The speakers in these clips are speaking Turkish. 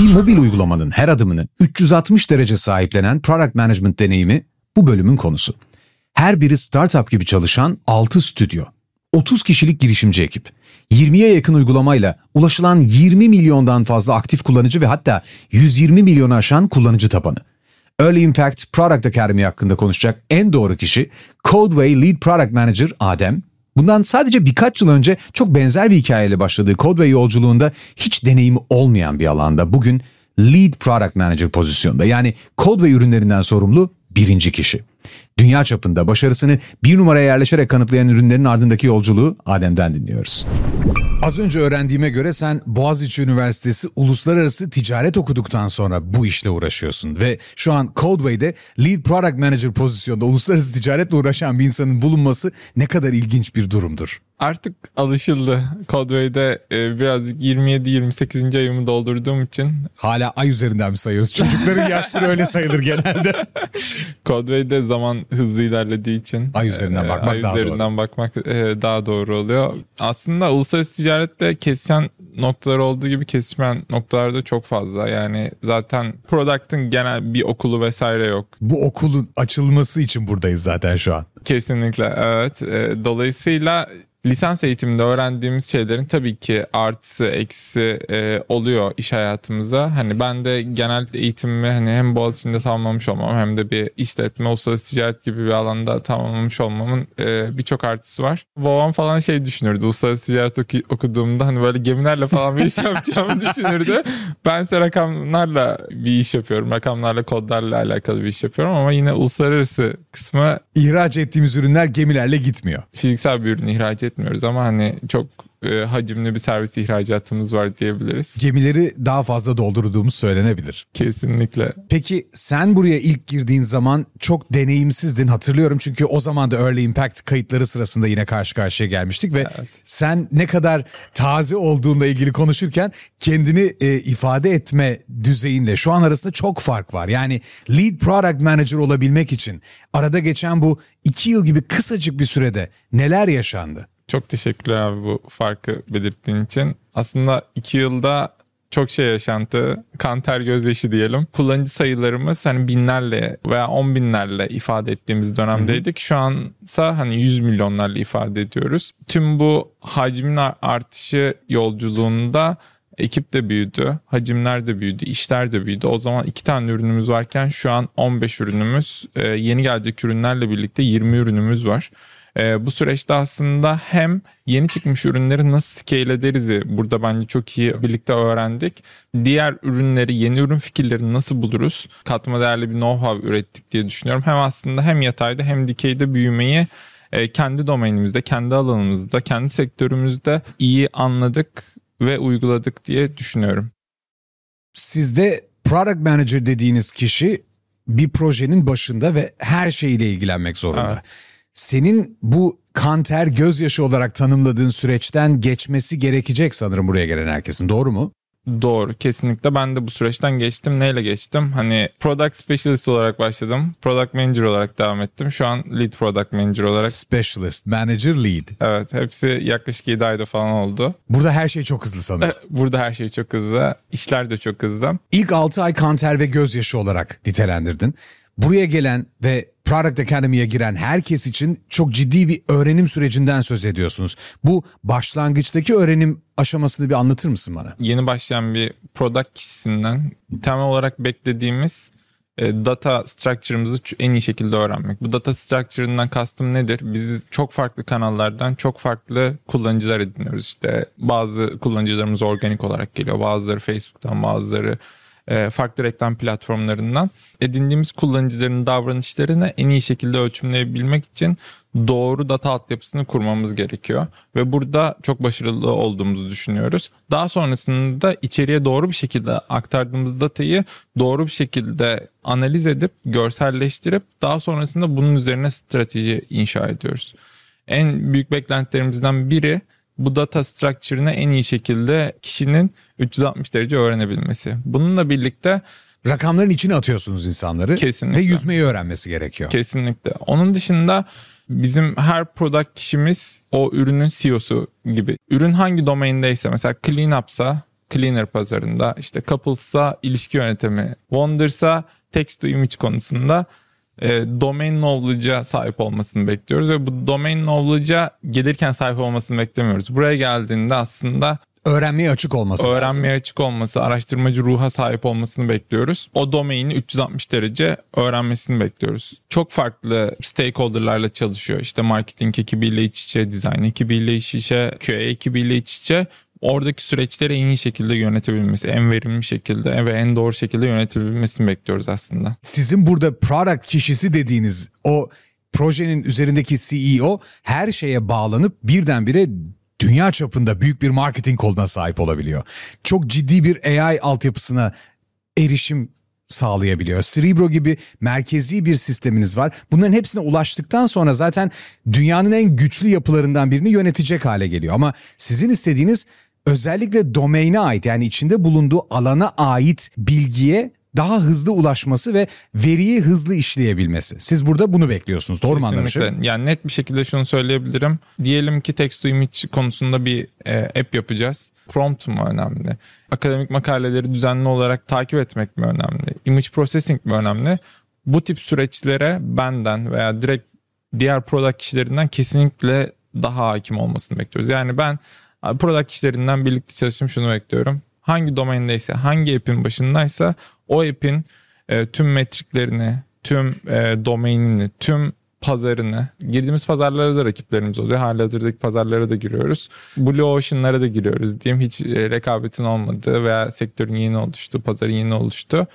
Bir mobil uygulamanın her adımını 360 derece sahiplenen product management deneyimi bu bölümün konusu. Her biri startup gibi çalışan 6 stüdyo, 30 kişilik girişimci ekip, 20'ye yakın uygulamayla ulaşılan 20 milyondan fazla aktif kullanıcı ve hatta 120 milyonu aşan kullanıcı tabanı. Early Impact Product Academy hakkında konuşacak en doğru kişi Codeway Lead Product Manager Adem. Bundan sadece birkaç yıl önce çok benzer bir hikayeyle başladığı Codeway yolculuğunda hiç deneyimi olmayan bir alanda bugün Lead Product Manager pozisyonda yani Codeway ürünlerinden sorumlu birinci kişi. Dünya çapında başarısını bir numaraya yerleşerek kanıtlayan ürünlerin ardındaki yolculuğu Adem'den dinliyoruz. Az önce öğrendiğime göre sen Boğaziçi Üniversitesi Uluslararası Ticaret okuduktan sonra bu işle uğraşıyorsun ve şu an Codeway'de Lead Product Manager pozisyonda uluslararası ticaretle uğraşan bir insanın bulunması ne kadar ilginç bir durumdur. Artık alışıldı. Codeway'de e, birazcık 27-28. ayımı doldurduğum için. Hala ay üzerinden mi sayıyoruz? Çocukların yaşları öyle sayılır genelde. Codeway'de zaman hızlı ilerlediği için. Ay üzerinden e, bakmak ay daha üzerinden doğru. bakmak e, daha doğru oluyor. Aslında uluslararası ticaretle kesişen noktalar olduğu gibi kesişmeyen noktalar da çok fazla. Yani zaten product'ın genel bir okulu vesaire yok. Bu okulun açılması için buradayız zaten şu an. Kesinlikle evet. E, Dolayısıyla lisans eğitiminde öğrendiğimiz şeylerin tabii ki artısı eksisi e, oluyor iş hayatımıza. Hani ben de genel eğitimimi hani hem Boğaziçi'nde tamamlamış olmam hem de bir işletme, uluslararası ticaret gibi bir alanda tamamlamış olmamın e, birçok artısı var. Babam falan şey düşünürdü. Uluslararası ticaret oku- okuduğumda hani böyle gemilerle falan bir iş yapacağımı düşünürdü. Bense rakamlarla bir iş yapıyorum. Rakamlarla, kodlarla alakalı bir iş yapıyorum ama yine uluslararası kısmı İhraç ettiğimiz ürünler gemilerle gitmiyor. fiziksel bir ürün ihraç etmiyoruz ama hani çok e, hacimli bir servis ihracatımız var diyebiliriz. Gemileri daha fazla doldurduğumuz söylenebilir. Kesinlikle. Peki sen buraya ilk girdiğin zaman çok deneyimsizdin hatırlıyorum çünkü o zaman da Early Impact kayıtları sırasında yine karşı karşıya gelmiştik ve sen ne kadar taze olduğunla ilgili konuşurken kendini e, ifade etme düzeyinle şu an arasında çok fark var. Yani lead product manager olabilmek için arada geçen bu iki yıl gibi kısacık bir sürede neler yaşandı? Çok teşekkürler abi bu farkı belirttiğin için. Aslında iki yılda çok şey yaşantı, kan ter gözyaşı diyelim. Kullanıcı sayılarımız hani binlerle veya on binlerle ifade ettiğimiz dönemdeydik. Şu ansa hani 100 milyonlarla ifade ediyoruz. Tüm bu hacmin ar- artışı yolculuğunda ekip de büyüdü, hacimler de büyüdü, işler de büyüdü. O zaman iki tane ürünümüz varken şu an 15 ürünümüz, e, yeni gelecek ürünlerle birlikte 20 ürünümüz var. E, bu süreçte aslında hem yeni çıkmış ürünleri nasıl scale ederiz burada bence çok iyi birlikte öğrendik. Diğer ürünleri, yeni ürün fikirlerini nasıl buluruz? Katma değerli bir know-how ürettik diye düşünüyorum. Hem aslında hem yatayda hem dikeyde büyümeyi e, kendi domainimizde, kendi alanımızda, kendi sektörümüzde iyi anladık ve uyguladık diye düşünüyorum. Sizde product manager dediğiniz kişi bir projenin başında ve her şeyle ilgilenmek zorunda. Evet. Senin bu kanter gözyaşı olarak tanımladığın süreçten geçmesi gerekecek sanırım buraya gelen herkesin doğru mu? Doğru kesinlikle ben de bu süreçten geçtim. Neyle geçtim? Hani product specialist olarak başladım. Product manager olarak devam ettim. Şu an lead product manager olarak. Specialist, manager, lead. Evet hepsi yaklaşık 7 ayda falan oldu. Burada her şey çok hızlı sanırım. Burada her şey çok hızlı. işler de çok hızlı. İlk 6 ay kanter ve gözyaşı olarak nitelendirdin. Buraya gelen ve Product Academy'ye giren herkes için çok ciddi bir öğrenim sürecinden söz ediyorsunuz. Bu başlangıçtaki öğrenim aşamasını bir anlatır mısın bana? Yeni başlayan bir product kişisinden temel olarak beklediğimiz e, data structure'ımızı en iyi şekilde öğrenmek. Bu data structure'ından kastım nedir? Biz çok farklı kanallardan çok farklı kullanıcılar ediniyoruz. İşte bazı kullanıcılarımız organik olarak geliyor. Bazıları Facebook'tan, bazıları farklı reklam platformlarından edindiğimiz kullanıcıların davranışlarını en iyi şekilde ölçümleyebilmek için doğru data altyapısını kurmamız gerekiyor ve burada çok başarılı olduğumuzu düşünüyoruz. Daha sonrasında da içeriye doğru bir şekilde aktardığımız datayı doğru bir şekilde analiz edip görselleştirip daha sonrasında bunun üzerine strateji inşa ediyoruz. En büyük beklentilerimizden biri bu data structure'ını en iyi şekilde kişinin 360 derece öğrenebilmesi. Bununla birlikte Rakamların içine atıyorsunuz insanları Kesinlikle. ve yüzmeyi öğrenmesi gerekiyor. Kesinlikle. Onun dışında bizim her product kişimiz o ürünün CEO'su gibi. Ürün hangi domaindeyse mesela clean up'sa cleaner pazarında, işte Couples'sa ilişki yönetimi, Wonder'sa text to image konusunda e, domain knowledge'a sahip olmasını bekliyoruz ve bu domain knowledge'a gelirken sahip olmasını beklemiyoruz. Buraya geldiğinde aslında öğrenmeye açık olması öğrenmeye lazım. açık olması, araştırmacı ruha sahip olmasını bekliyoruz. O domaini 360 derece öğrenmesini bekliyoruz. Çok farklı stakeholder'larla çalışıyor. İşte marketing ekibiyle iç içe, design ekibiyle iç içe, QA ekibiyle iç içe oradaki süreçleri en iyi şekilde yönetebilmesi, en verimli şekilde ve en doğru şekilde yönetebilmesini bekliyoruz aslında. Sizin burada product kişisi dediğiniz o projenin üzerindeki CEO her şeye bağlanıp birdenbire dünya çapında büyük bir marketing koluna sahip olabiliyor. Çok ciddi bir AI altyapısına erişim sağlayabiliyor. Cerebro gibi merkezi bir sisteminiz var. Bunların hepsine ulaştıktan sonra zaten dünyanın en güçlü yapılarından birini yönetecek hale geliyor. Ama sizin istediğiniz özellikle domaine ait yani içinde bulunduğu alana ait bilgiye daha hızlı ulaşması ve veriyi hızlı işleyebilmesi. Siz burada bunu bekliyorsunuz. Doğru mu anlamışım? Yani net bir şekilde şunu söyleyebilirim. Diyelim ki text to image konusunda bir e, app yapacağız. Prompt mu önemli? Akademik makaleleri düzenli olarak takip etmek mi önemli? Image processing mi önemli? Bu tip süreçlere benden veya direkt diğer product kişilerinden kesinlikle daha hakim olmasını bekliyoruz. Yani ben product kişilerinden birlikte çalıştım şunu bekliyorum. Hangi domaindeyse, hangi app'in başındaysa o app'in e, tüm metriklerini, tüm e, domainini, tüm pazarını, girdiğimiz pazarlara da rakiplerimiz oluyor. Hali hazırdaki pazarlara da giriyoruz. Blue Ocean'lara da giriyoruz diyeyim. Hiç e, rekabetin olmadığı veya sektörün yeni oluştu, pazarın yeni oluştu.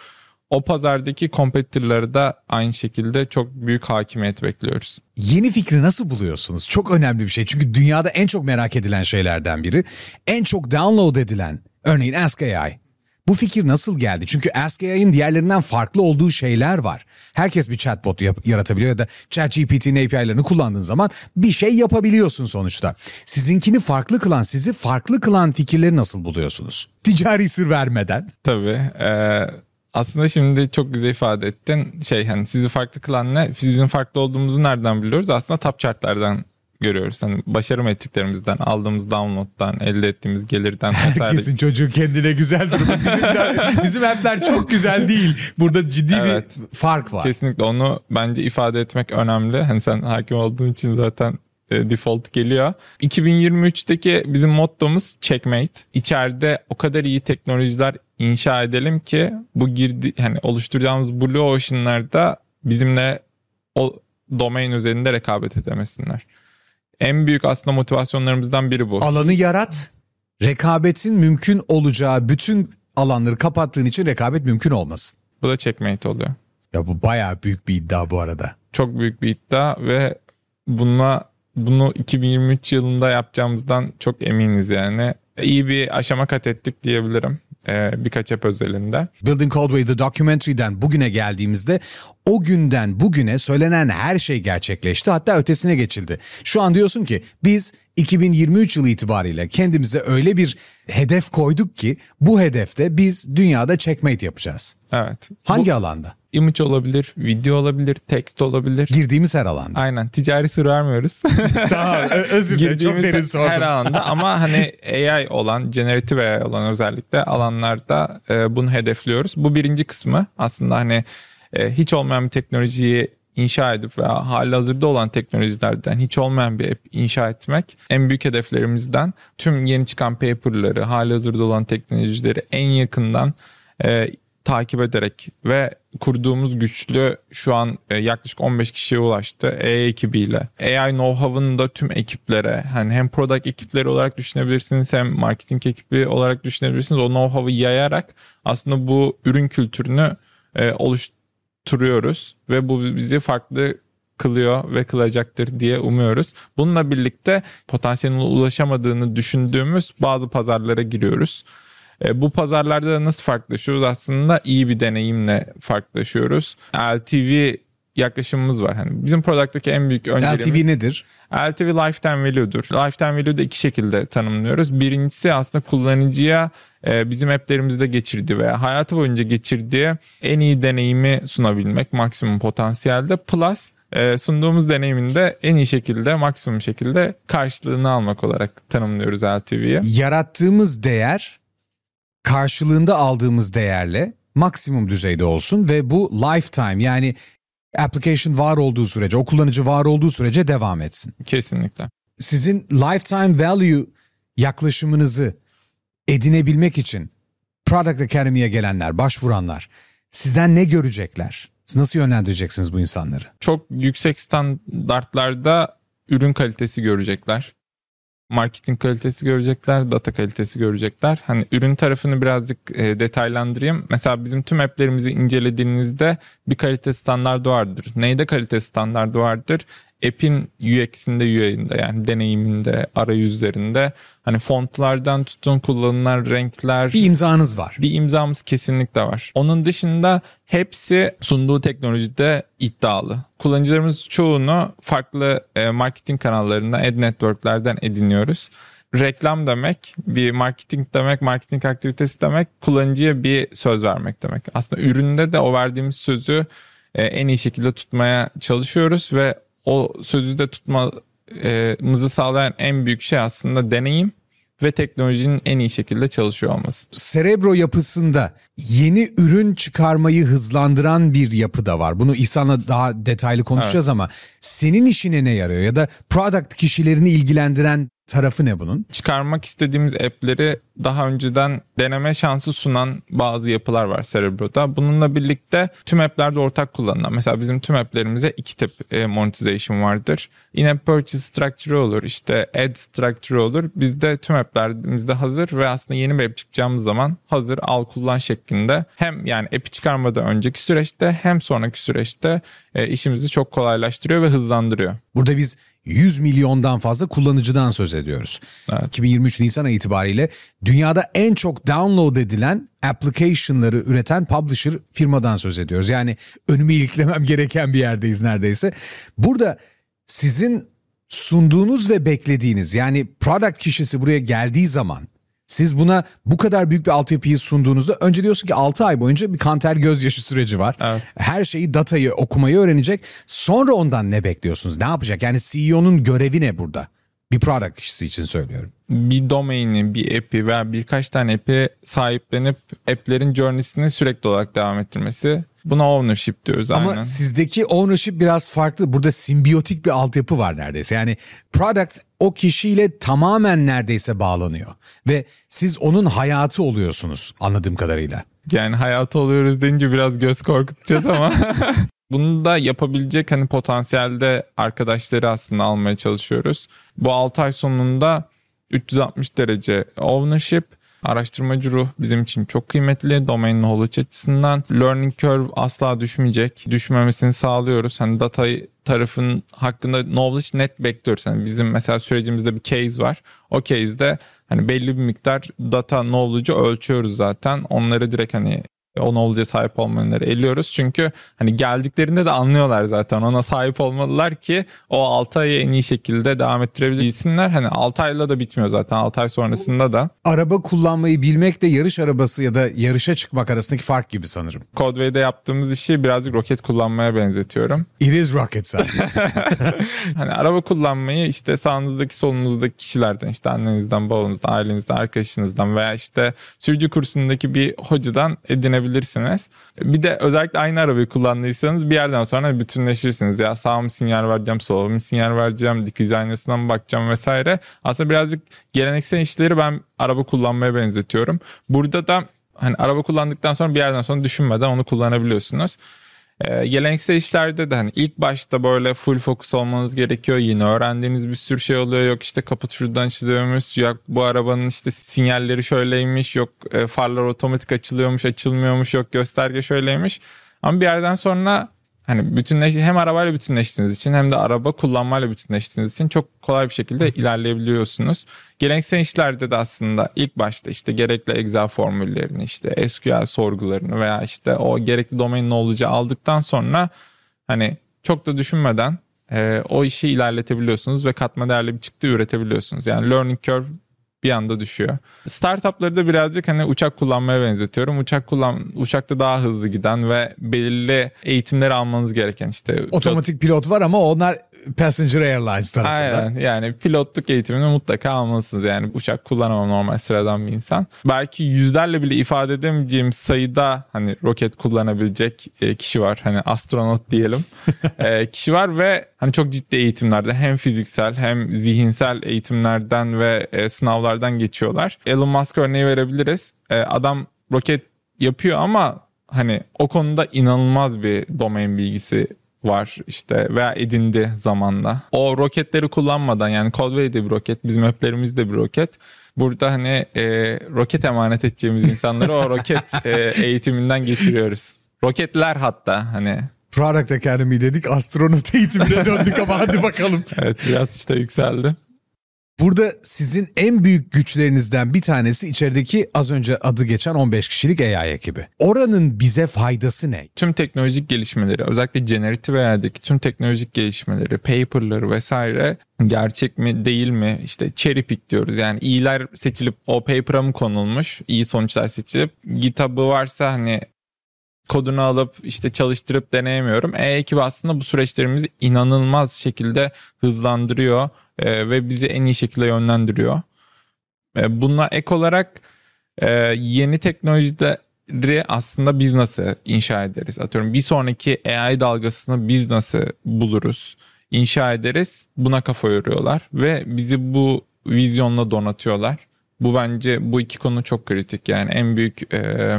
O pazardaki kompetitörlere de aynı şekilde çok büyük hakimiyet bekliyoruz. Yeni fikri nasıl buluyorsunuz? Çok önemli bir şey. Çünkü dünyada en çok merak edilen şeylerden biri. En çok download edilen örneğin Ask AI. Bu fikir nasıl geldi? Çünkü Ask AI'ın diğerlerinden farklı olduğu şeyler var. Herkes bir chatbot yap- yaratabiliyor ya da ChatGPT'nin API'lerini kullandığın zaman bir şey yapabiliyorsun sonuçta. Sizinkini farklı kılan, sizi farklı kılan fikirleri nasıl buluyorsunuz? Ticari sır vermeden. Tabii. E, aslında şimdi çok güzel ifade ettin. Şey hani sizi farklı kılan ne? Biz bizim farklı olduğumuzu nereden biliyoruz? Aslında top chartlardan görüyoruz. Hani başarı metriklerimizden, aldığımız download'dan, elde ettiğimiz gelirden Herkesin çocuğu kendine güzel durumu. Bizim, de, bizim app'ler çok güzel değil. Burada ciddi Evet. bir fark var. Kesinlikle onu bence ifade etmek önemli. Hani sen hakim olduğun için zaten default geliyor. 2023'teki bizim mottomuz checkmate. İçeride o kadar iyi teknolojiler inşa edelim ki bu girdi hani oluşturacağımız Blue Ocean'larda bizimle o domain üzerinde rekabet edemesinler. En büyük aslında motivasyonlarımızdan biri bu. Alanı yarat. Rekabetin mümkün olacağı bütün alanları kapattığın için rekabet mümkün olmasın. Bu da checkmate oluyor. Ya bu bayağı büyük bir iddia bu arada. Çok büyük bir iddia ve bununla bunu 2023 yılında yapacağımızdan çok eminiz yani. İyi bir aşama kat ettik diyebilirim. Ee, birkaç app özelinde. Building Coldway The Documentary'den bugüne geldiğimizde o günden bugüne söylenen her şey gerçekleşti. Hatta ötesine geçildi. Şu an diyorsun ki biz 2023 yılı itibariyle kendimize öyle bir hedef koyduk ki bu hedefte biz dünyada checkmate yapacağız. Evet. Hangi alanda? İmage olabilir, video olabilir, text olabilir. Girdiğimiz her alanda. Aynen. Ticari sır vermiyoruz. tamam özür dilerim çok derin sordum. her alanda ama hani AI olan, generative AI olan özellikle alanlarda e, bunu hedefliyoruz. Bu birinci kısmı aslında hani e, hiç olmayan bir teknolojiyi inşa edip veya hali hazırda olan teknolojilerden hiç olmayan bir app inşa etmek en büyük hedeflerimizden. Tüm yeni çıkan paper'ları, hali hazırda olan teknolojileri en yakından e, takip ederek ve kurduğumuz güçlü şu an e, yaklaşık 15 kişiye ulaştı AI ekibiyle. AI know-how'ını da tüm ekiplere hani hem product ekipleri olarak düşünebilirsiniz hem marketing ekibi olarak düşünebilirsiniz. O know-how'ı yayarak aslında bu ürün kültürünü e, oluşturuyoruz ve bu bizi farklı kılıyor ve kılacaktır diye umuyoruz. Bununla birlikte potansiyeline ulaşamadığını düşündüğümüz bazı pazarlara giriyoruz. E, bu pazarlarda da nasıl farklılaşıyoruz? Aslında iyi bir deneyimle farklılaşıyoruz. LTV yaklaşımımız var. Hani bizim product'taki en büyük önceliğimiz LTV nedir? LTV lifetime value'dur. Lifetime value'da iki şekilde tanımlıyoruz. Birincisi aslında kullanıcıya e, bizim app'lerimizde geçirdiği veya hayatı boyunca geçirdiği en iyi deneyimi sunabilmek maksimum potansiyelde. Plus e, sunduğumuz deneyimin de en iyi şekilde maksimum şekilde karşılığını almak olarak tanımlıyoruz LTV'yi. Yarattığımız değer karşılığında aldığımız değerle maksimum düzeyde olsun ve bu lifetime yani application var olduğu sürece, o kullanıcı var olduğu sürece devam etsin. Kesinlikle. Sizin lifetime value yaklaşımınızı edinebilmek için Product Academy'ye gelenler, başvuranlar sizden ne görecekler? Siz nasıl yönlendireceksiniz bu insanları? Çok yüksek standartlarda ürün kalitesi görecekler. Marketing kalitesi görecekler, data kalitesi görecekler. Hani ürün tarafını birazcık e, detaylandırayım. Mesela bizim tüm app'lerimizi incelediğinizde bir kalite standardı vardır. Neyde kalite standardı vardır? App'in UX'inde, UI'inde yani deneyiminde, arayüzlerinde hani fontlardan tutun kullanılan renkler. Bir imzanız var. Bir imzamız kesinlikle var. Onun dışında hepsi sunduğu teknolojide iddialı. Kullanıcılarımız çoğunu farklı e, marketing kanallarında, ad networklerden ediniyoruz reklam demek, bir marketing demek, marketing aktivitesi demek, kullanıcıya bir söz vermek demek. Aslında üründe de o verdiğimiz sözü e, en iyi şekilde tutmaya çalışıyoruz ve o sözü de tutmamızı sağlayan en büyük şey aslında deneyim ve teknolojinin en iyi şekilde çalışıyor olması. Cerebro yapısında yeni ürün çıkarmayı hızlandıran bir yapı da var. Bunu İhsan'la daha detaylı konuşacağız evet. ama senin işine ne yarıyor ya da product kişilerini ilgilendiren tarafı ne bunun? Çıkarmak istediğimiz app'leri daha önceden deneme şansı sunan bazı yapılar var Cerebro'da. Bununla birlikte tüm app'lerde ortak kullanılan. Mesela bizim tüm app'lerimize iki tip e, monetization vardır. In-app purchase structure olur, işte ad structure olur. Bizde tüm app'lerimizde hazır ve aslında yeni bir app çıkacağımız zaman hazır al kullan şeklinde hem yani app'i çıkarmadan önceki süreçte hem sonraki süreçte e, işimizi çok kolaylaştırıyor ve hızlandırıyor. Burada biz 100 milyondan fazla kullanıcıdan söz ediyoruz. Evet. 2023 Nisan itibariyle dünyada en çok download edilen application'ları üreten publisher firmadan söz ediyoruz. Yani önümü iliklemem gereken bir yerdeyiz neredeyse. Burada sizin sunduğunuz ve beklediğiniz yani product kişisi buraya geldiği zaman siz buna bu kadar büyük bir altyapıyı sunduğunuzda önce diyorsun ki 6 ay boyunca bir kanter gözyaşı süreci var. Evet. Her şeyi datayı okumayı öğrenecek. Sonra ondan ne bekliyorsunuz? Ne yapacak? Yani CEO'nun görevi ne burada? Bir product kişisi için söylüyorum. Bir domaini, bir app'i veya birkaç tane app'i sahiplenip app'lerin journey'sini sürekli olarak devam ettirmesi Buna ownership diyoruz Ama aynen. sizdeki ownership biraz farklı. Burada simbiyotik bir altyapı var neredeyse. Yani product o kişiyle tamamen neredeyse bağlanıyor. Ve siz onun hayatı oluyorsunuz anladığım kadarıyla. Yani hayatı oluyoruz deyince biraz göz korkutacağız ama bunu da yapabilecek hani potansiyelde arkadaşları aslında almaya çalışıyoruz. Bu 6 ay sonunda 360 derece ownership Araştırmacı ruh bizim için çok kıymetli. Domain knowledge açısından learning curve asla düşmeyecek. Düşmemesini sağlıyoruz. Hani data tarafın hakkında knowledge net bekliyoruz. Yani bizim mesela sürecimizde bir case var. O case'de hani belli bir miktar data knowledge'ı ölçüyoruz zaten. Onları direkt hani o knowledge'e sahip olmayanları eliyoruz. Çünkü hani geldiklerinde de anlıyorlar zaten. Ona sahip olmalılar ki o 6 ayı en iyi şekilde devam ettirebilsinler. Hani 6 ayla da bitmiyor zaten. 6 ay sonrasında da. Araba kullanmayı bilmek de yarış arabası ya da yarışa çıkmak arasındaki fark gibi sanırım. Codeway'de yaptığımız işi birazcık roket kullanmaya benzetiyorum. It is rocket science. hani araba kullanmayı işte sağınızdaki solunuzdaki kişilerden işte annenizden, babanızdan, ailenizden, arkadaşınızdan veya işte sürücü kursundaki bir hocadan edinebilirsiniz kullanabilirsiniz. Bir de özellikle aynı arabayı kullandıysanız bir yerden sonra bütünleşirsiniz. Ya sağ mı sinyal vereceğim, sol mu sinyal vereceğim, dikiz aynasına mı bakacağım vesaire. Aslında birazcık geleneksel işleri ben araba kullanmaya benzetiyorum. Burada da hani araba kullandıktan sonra bir yerden sonra düşünmeden onu kullanabiliyorsunuz. E, geleneksel işlerde de hani ilk başta böyle full fokus olmanız gerekiyor. Yine öğrendiğiniz bir sürü şey oluyor. Yok işte kaput şuradan çiziyormuş. Yok bu arabanın işte sinyalleri şöyleymiş. Yok e, farlar otomatik açılıyormuş açılmıyormuş. Yok gösterge şöyleymiş. Ama bir yerden sonra hani bütünleş hem arabayla bütünleştiğiniz için hem de araba kullanmayla bütünleştiğiniz için çok kolay bir şekilde ilerleyebiliyorsunuz. Geleneksel işlerde de aslında ilk başta işte gerekli Excel formüllerini işte SQL sorgularını veya işte o gerekli domain knowledge'ı aldıktan sonra hani çok da düşünmeden e, o işi ilerletebiliyorsunuz ve katma değerli bir çıktı üretebiliyorsunuz. Yani learning curve bir anda düşüyor. Startupları da birazcık hani uçak kullanmaya benzetiyorum. Uçak kullan uçakta daha hızlı giden ve belirli eğitimleri almanız gereken işte otomatik pilot var ama onlar Passenger Airlines tarafından. Aynen yani pilotluk eğitimini mutlaka almalısınız. Yani uçak kullanamam normal sıradan bir insan. Belki yüzlerle bile ifade edemeyeceğim sayıda hani roket kullanabilecek e, kişi var. Hani astronot diyelim. e, kişi var ve hani çok ciddi eğitimlerde hem fiziksel hem zihinsel eğitimlerden ve e, sınavlardan geçiyorlar. Elon Musk örneği verebiliriz. E, adam roket yapıyor ama hani o konuda inanılmaz bir domain bilgisi var işte veya edindi zamanla. O roketleri kullanmadan yani Coldway de bir roket, bizim öplerimiz de bir roket. Burada hani e, roket emanet edeceğimiz insanları o roket e, eğitiminden geçiriyoruz. Roketler hatta hani. Product Academy dedik astronot eğitimine döndük ama hadi bakalım. evet biraz işte yükseldi. Burada sizin en büyük güçlerinizden bir tanesi içerideki az önce adı geçen 15 kişilik AI ekibi. Oranın bize faydası ne? Tüm teknolojik gelişmeleri özellikle generative AI'deki tüm teknolojik gelişmeleri, paperları vesaire gerçek mi değil mi işte cherry pick diyoruz. Yani iyiler seçilip o paper'a mı konulmuş, iyi sonuçlar seçilip GitHub'ı varsa hani kodunu alıp işte çalıştırıp deneyemiyorum. E ekibi aslında bu süreçlerimizi inanılmaz şekilde hızlandırıyor e, ve bizi en iyi şekilde yönlendiriyor. E, bununla ek olarak e, yeni teknolojileri aslında biz nasıl inşa ederiz? Atıyorum bir sonraki AI dalgasını biz nasıl buluruz? inşa ederiz. Buna kafa yoruyorlar ve bizi bu vizyonla donatıyorlar. Bu bence bu iki konu çok kritik. Yani en büyük e,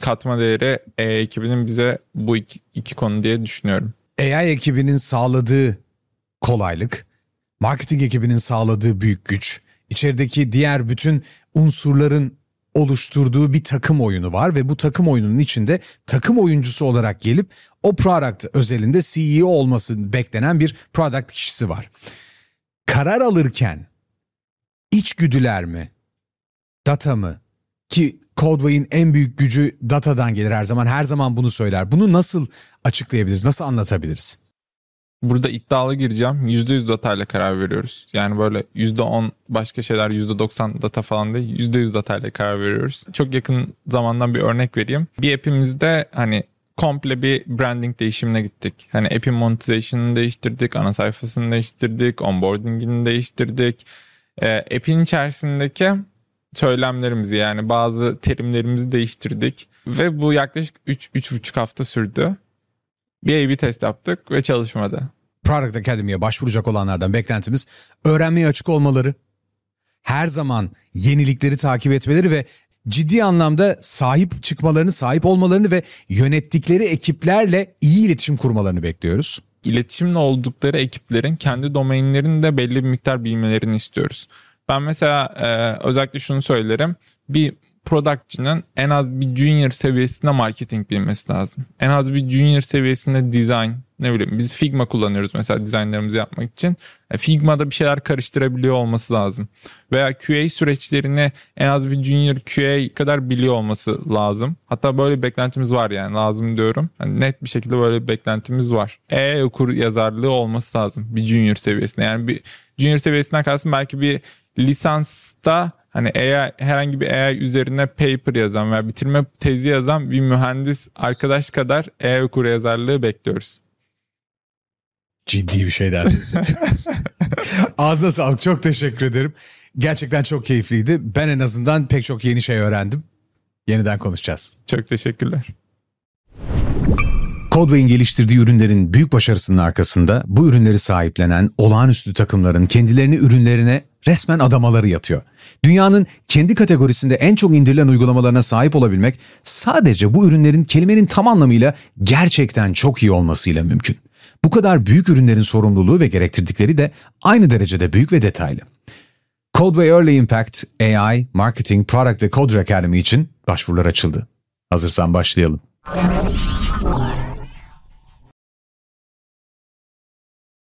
katma değeri AI ekibinin bize bu iki, iki konu diye düşünüyorum. AI ekibinin sağladığı kolaylık, marketing ekibinin sağladığı büyük güç, içerideki diğer bütün unsurların oluşturduğu bir takım oyunu var ve bu takım oyununun içinde takım oyuncusu olarak gelip o product özelinde CEO olması beklenen bir product kişisi var. Karar alırken içgüdüler mi, data mı ki Codeway'in en büyük gücü datadan gelir her zaman. Her zaman bunu söyler. Bunu nasıl açıklayabiliriz? Nasıl anlatabiliriz? Burada iddialı gireceğim. %100 datayla karar veriyoruz. Yani böyle %10 başka şeyler %90 data falan değil. %100 datayla karar veriyoruz. Çok yakın zamandan bir örnek vereyim. Bir app'imizde hani komple bir branding değişimine gittik. Hani app'in monetization'ını değiştirdik, ana sayfasını değiştirdik, onboarding'ini değiştirdik. E, app'in içerisindeki söylemlerimizi yani bazı terimlerimizi değiştirdik. Ve bu yaklaşık 3-3,5 hafta sürdü. Bir A-B test yaptık ve çalışmadı. Product Academy'ye başvuracak olanlardan beklentimiz öğrenmeye açık olmaları, her zaman yenilikleri takip etmeleri ve ciddi anlamda sahip çıkmalarını, sahip olmalarını ve yönettikleri ekiplerle iyi iletişim kurmalarını bekliyoruz. İletişimle oldukları ekiplerin kendi domainlerinde belli bir miktar bilmelerini istiyoruz. Ben mesela e, özellikle şunu söylerim. Bir productçının en az bir junior seviyesinde marketing bilmesi lazım. En az bir junior seviyesinde design ne bileyim biz Figma kullanıyoruz mesela dizaynlarımızı yapmak için. E, Figma'da bir şeyler karıştırabiliyor olması lazım. Veya QA süreçlerini en az bir junior QA kadar biliyor olması lazım. Hatta böyle bir beklentimiz var yani lazım diyorum. Yani net bir şekilde böyle bir beklentimiz var. E okur yazarlığı olması lazım bir junior seviyesinde. Yani bir junior seviyesinden kalsın belki bir lisansta hani AI, herhangi bir AI üzerine paper yazan veya bitirme tezi yazan bir mühendis arkadaş kadar AI okur yazarlığı bekliyoruz. Ciddi bir şeyler söylüyorsunuz. Ağzına sağlık. Çok teşekkür ederim. Gerçekten çok keyifliydi. Ben en azından pek çok yeni şey öğrendim. Yeniden konuşacağız. Çok teşekkürler. Codeway'in geliştirdiği ürünlerin büyük başarısının arkasında bu ürünleri sahiplenen olağanüstü takımların kendilerini ürünlerine resmen adamaları yatıyor. Dünyanın kendi kategorisinde en çok indirilen uygulamalarına sahip olabilmek sadece bu ürünlerin kelimenin tam anlamıyla gerçekten çok iyi olmasıyla mümkün. Bu kadar büyük ürünlerin sorumluluğu ve gerektirdikleri de aynı derecede büyük ve detaylı. Codeway Early Impact, AI, Marketing, Product ve Coder Academy için başvurular açıldı. Hazırsan başlayalım.